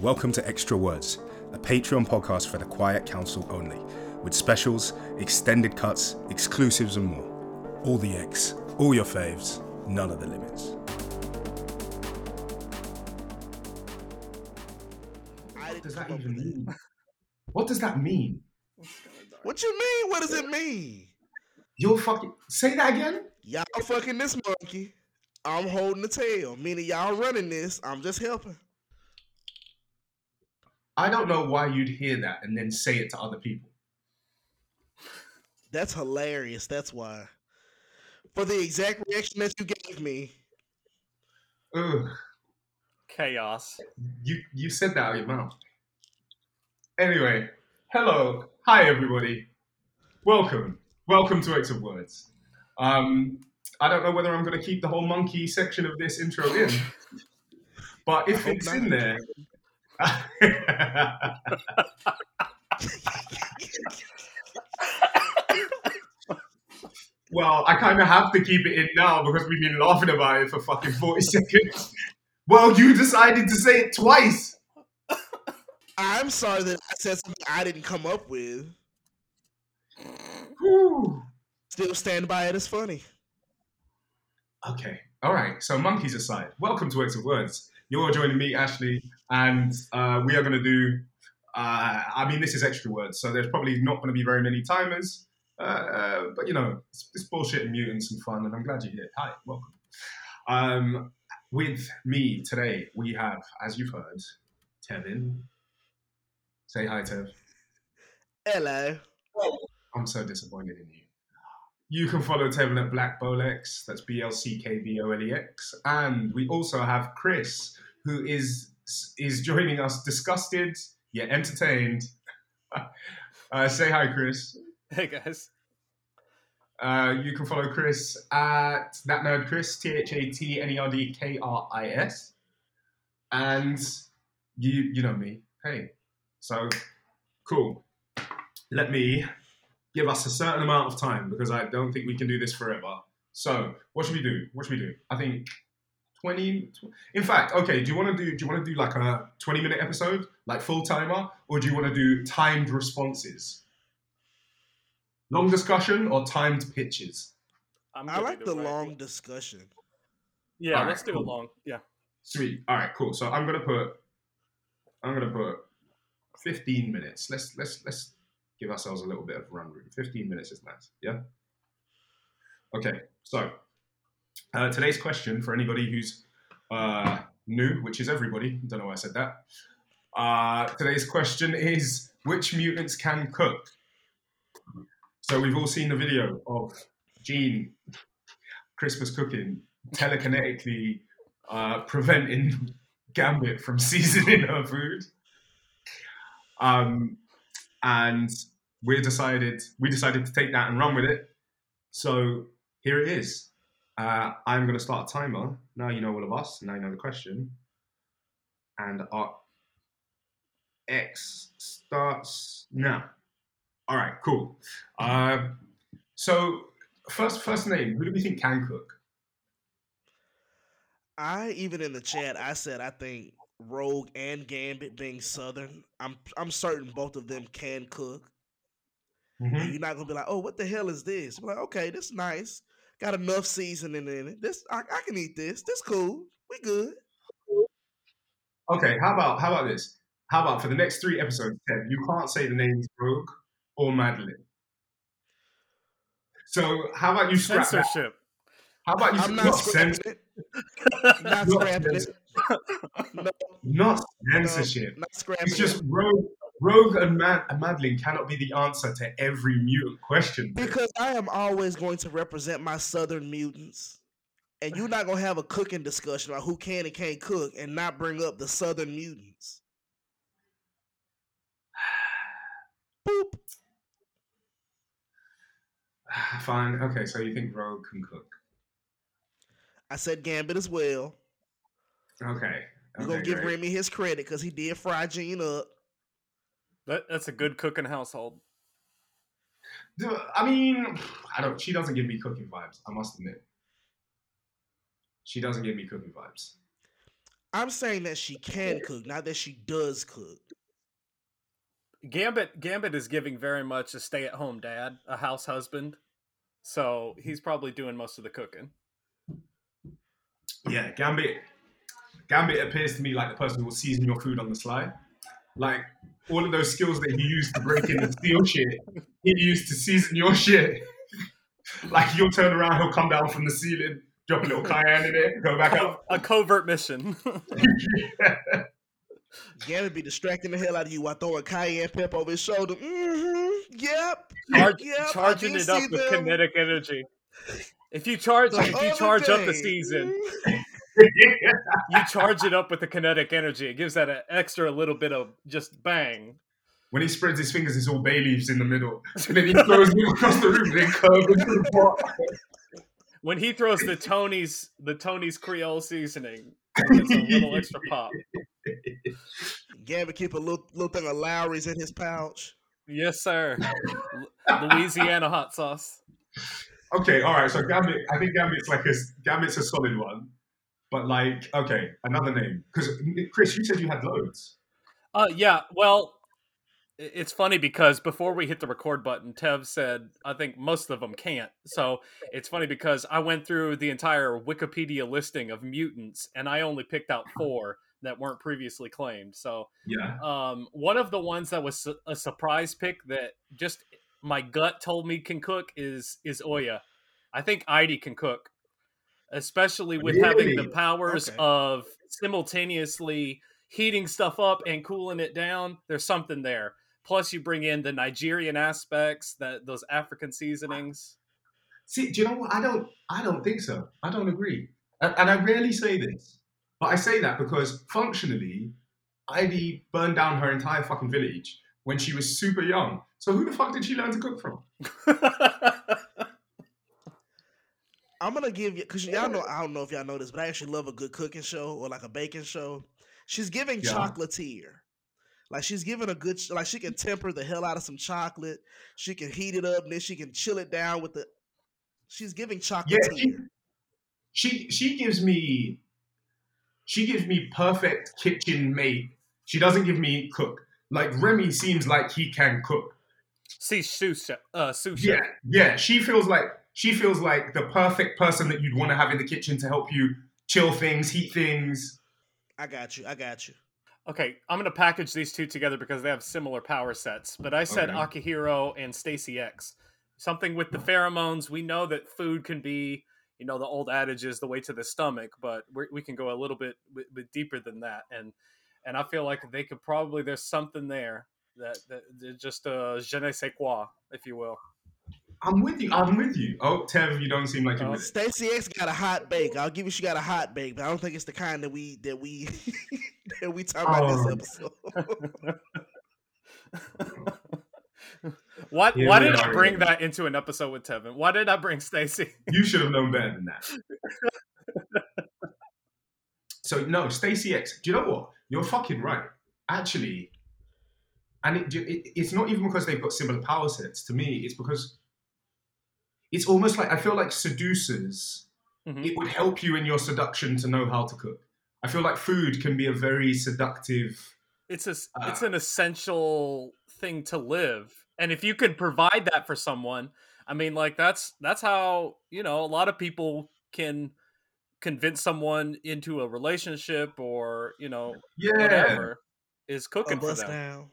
Welcome to Extra Words, a Patreon podcast for the Quiet Council only, with specials, extended cuts, exclusives, and more. All the X, all your faves, none of the limits. What does that even mean? What does that mean? What you mean? What does it mean? You're fucking say that again? Y'all fucking this monkey. I'm holding the tail. Meaning y'all running this. I'm just helping. I don't know why you'd hear that and then say it to other people. That's hilarious. That's why. For the exact reaction that you gave me. Ugh. Chaos. You you said that out of your mouth. Anyway, hello, hi everybody. Welcome, welcome to X of Words. Um, I don't know whether I'm going to keep the whole monkey section of this intro in, but if it's in there. well, I kind of have to keep it in now because we've been laughing about it for fucking 40 seconds. Well, you decided to say it twice. I'm sorry that I said something I didn't come up with. Whew. Still stand by it as funny. Okay. All right. So monkeys aside, welcome to X of Words. You're joining me, Ashley, and uh, we are going to do. Uh, I mean, this is extra words, so there's probably not going to be very many timers. Uh, uh, but you know, it's, it's bullshit and mutants and fun, and I'm glad you're here. Hi, welcome. Um, with me today, we have, as you've heard, Tevin. Say hi, Tev. Hello. I'm so disappointed in you. You can follow Tevin at Black Bolex. That's B L C K B O L E X. And we also have Chris, who is is joining us, disgusted yet entertained. uh, say hi, Chris. Hey guys. Uh, you can follow Chris at that nerd Chris T H A T N E R D K R I S, and you you know me. Hey, so cool. Let me give us a certain amount of time because I don't think we can do this forever. So what should we do? What should we do? I think twenty. In fact, okay. Do you want to do? Do you want to do like a twenty-minute episode, like full timer, or do you want to do timed responses? Long discussion or timed pitches? I'm I good like the way. long discussion. Yeah, Alright, let's do cool. a long. Yeah. Sweet. All right, cool. So I'm gonna put, I'm gonna put, fifteen minutes. Let's let's let's give ourselves a little bit of run room. Fifteen minutes is nice. Yeah. Okay. So uh, today's question for anybody who's uh, new, which is everybody. Don't know why I said that. Uh, today's question is: Which mutants can cook? So we've all seen the video of Jean Christmas cooking telekinetically uh, preventing Gambit from seasoning her food. Um, and we decided we decided to take that and run with it. So here it is. Uh, I'm going to start a timer. Now you know all of us. Now you know the question. And our X starts now. All right, cool. Uh, so first, first name. Who do we think can cook? I even in the chat I said I think Rogue and Gambit being Southern, I'm I'm certain both of them can cook. And mm-hmm. you're not gonna be like, oh, what the hell is this? I'm like, okay, this nice. Got enough seasoning in it. This I, I can eat this. This cool. We good. Okay, how about how about this? How about for the next three episodes, Ted, you can't say the names Rogue or Madelyne. So how about you scrap that? How about you I'm not, not cens- scrapping it. Not Not scrapping it. No, not no, censorship? not scrapping It's just. Rogue, Rogue and, Mad- and Madelyne cannot be the answer to every mutant question. Because I am always going to represent my Southern mutants. And you're not gonna have a cooking discussion about who can and can't cook and not bring up the Southern mutants. Boop. Fine. Okay, so you think Rogue can cook? I said Gambit as well. Okay. We're okay, gonna give great. Remy his credit because he did fry Jean up. That, that's a good cooking household. Do- I mean, I don't. She doesn't give me cooking vibes. I must admit. She doesn't give me cooking vibes. I'm saying that she can cook, not that she does cook. Gambit Gambit is giving very much a stay-at-home dad, a house husband. So he's probably doing most of the cooking. Yeah, Gambit. Gambit appears to me like the person who will season your food on the sly. Like all of those skills that he used to break in and steal shit, he used to season your shit. like you'll turn around, he'll come down from the ceiling, drop a little cayenne in it, go back up. A covert mission. Gambit be distracting the hell out of you while throwing a cayenne pepper over his shoulder. Mm-hmm. Yep. Charge, Yep, charging it up with them. kinetic energy. If you charge, The if you other charge up the season, you charge it up with the kinetic energy. It gives that an extra little bit of just bang. when he spreads his fingers, it's all bay leaves in the middle. And then he throws them across the room, then curve into the pot. When he throws the Tony's the Tony's Creole seasoning, it's a little extra pop. Gambit keep a little, little thing of Lawry's in his pouch. Yes, sir. Louisiana hot sauce. Okay, all right. So Gambit, I think Gambit's like a Gambit's a solid one, but like, okay, another name because Chris, you said you had loads. Uh, yeah. Well, it's funny because before we hit the record button, Tev said I think most of them can't. So it's funny because I went through the entire Wikipedia listing of mutants, and I only picked out four that weren't previously claimed. So Yeah. um, one of the ones that was a surprise pick that just my gut told me can cook is is Oya. I think Idie can cook, especially with having the powers Okay. of simultaneously heating stuff up and cooling it down. There's something there. Plus, you bring in the Nigerian aspects, that those African seasonings. See, do you know what? I don't. I don't think so. I don't agree. And, and I rarely say this, but I say that because functionally, Ivy burned down her entire fucking village when she was super young. So who the fuck did she learn to cook from? I'm gonna give you because y'all know I don't know if y'all know this, but I actually love a good cooking show or like a baking show. She's giving Yeah. chocolatier. Like she's giving a good like she can temper the hell out of some chocolate. She can heat it up, and then she can chill it down with the. She's giving chocolatier. Yeah, she, she she gives me she gives me perfect kitchen mate. She doesn't give me cook. Like Remy seems like he can cook. See, sous chef, uh, sous Yeah, yeah. She feels like she feels like the perfect person that you'd want to have in the kitchen to help you chill things, heat things. I got you. I got you. Okay, I'm gonna package these two together because they have similar power sets. But I said Okay. Akihiro and Stacy X. Something with the pheromones. We know that food can be, you know, the old adage is the way to the stomach, but we we can go a little bit, bit, bit deeper than that. And and I feel like they could probably there's something there that, that that just uh, je ne sais quoi, if you will. I'm with you. I'm with you. Oh, Tev, you don't seem like you're Oh. with it. Stacy X got a hot bake. I'll give you she got a hot bake, but I don't think it's the kind that we that we that we talk about Oh. this episode. Why Here why did I bring again. that into an episode with Tevin? Why did I bring Stacy? You should have known better than that. so no, Stacy X. Do you know what? You're fucking right. Actually, and it, it, it's not even because they've got similar power sets. To me, it's because it's almost like I feel like seducers. Mhm. It would help you in your seduction to know how to cook. I feel like food can be a very seductive. it's a, Uh, it's an essential thing to live and if you could provide that for someone i mean like that's that's how you know a lot of people can convince someone into a relationship or you know Yeah. whatever is A cooking for bust them down.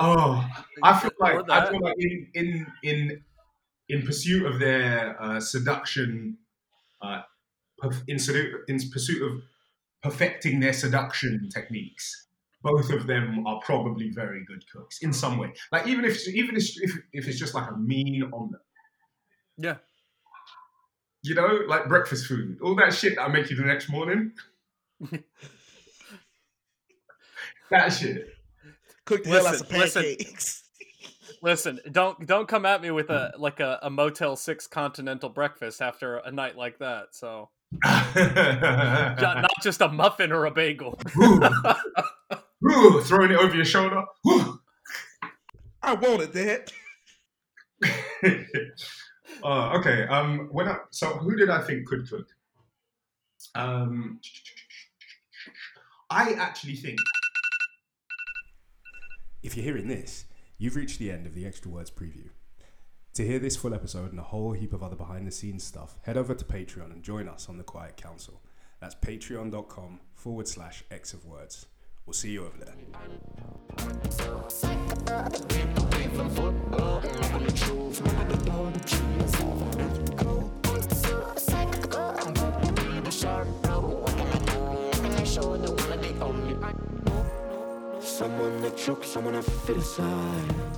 Oh, I feel like I feel like in in in in pursuit of their uh, seduction, uh, perf- in, sedu- in pursuit of perfecting their seduction techniques, both of them are probably very good cooks in some way. Like even if even if if, if it's just like a mean omelet, yeah you know, like breakfast food, all that shit that I make you the next morning. that shit. Cook the hell out of some Listen, listen. pancakes. Listen don't don't come at me with a like a, a motel 6 continental breakfast after a night like that so not just a muffin or a bagel Ooh. Ooh, throwing it over your shoulder. Ooh. I wanted that. uh, okay. Um, when I, so who did I think could cook? Um, I actually think. If you're hearing this, you've reached the end of the Extra Words preview. To hear this full episode and a whole heap of other behind the scenes stuff, head over to Patreon and join us on the Quiet Council. That's patreon.com forward slash X of Words. We'll see you over there. Chokes, someone I fit aside.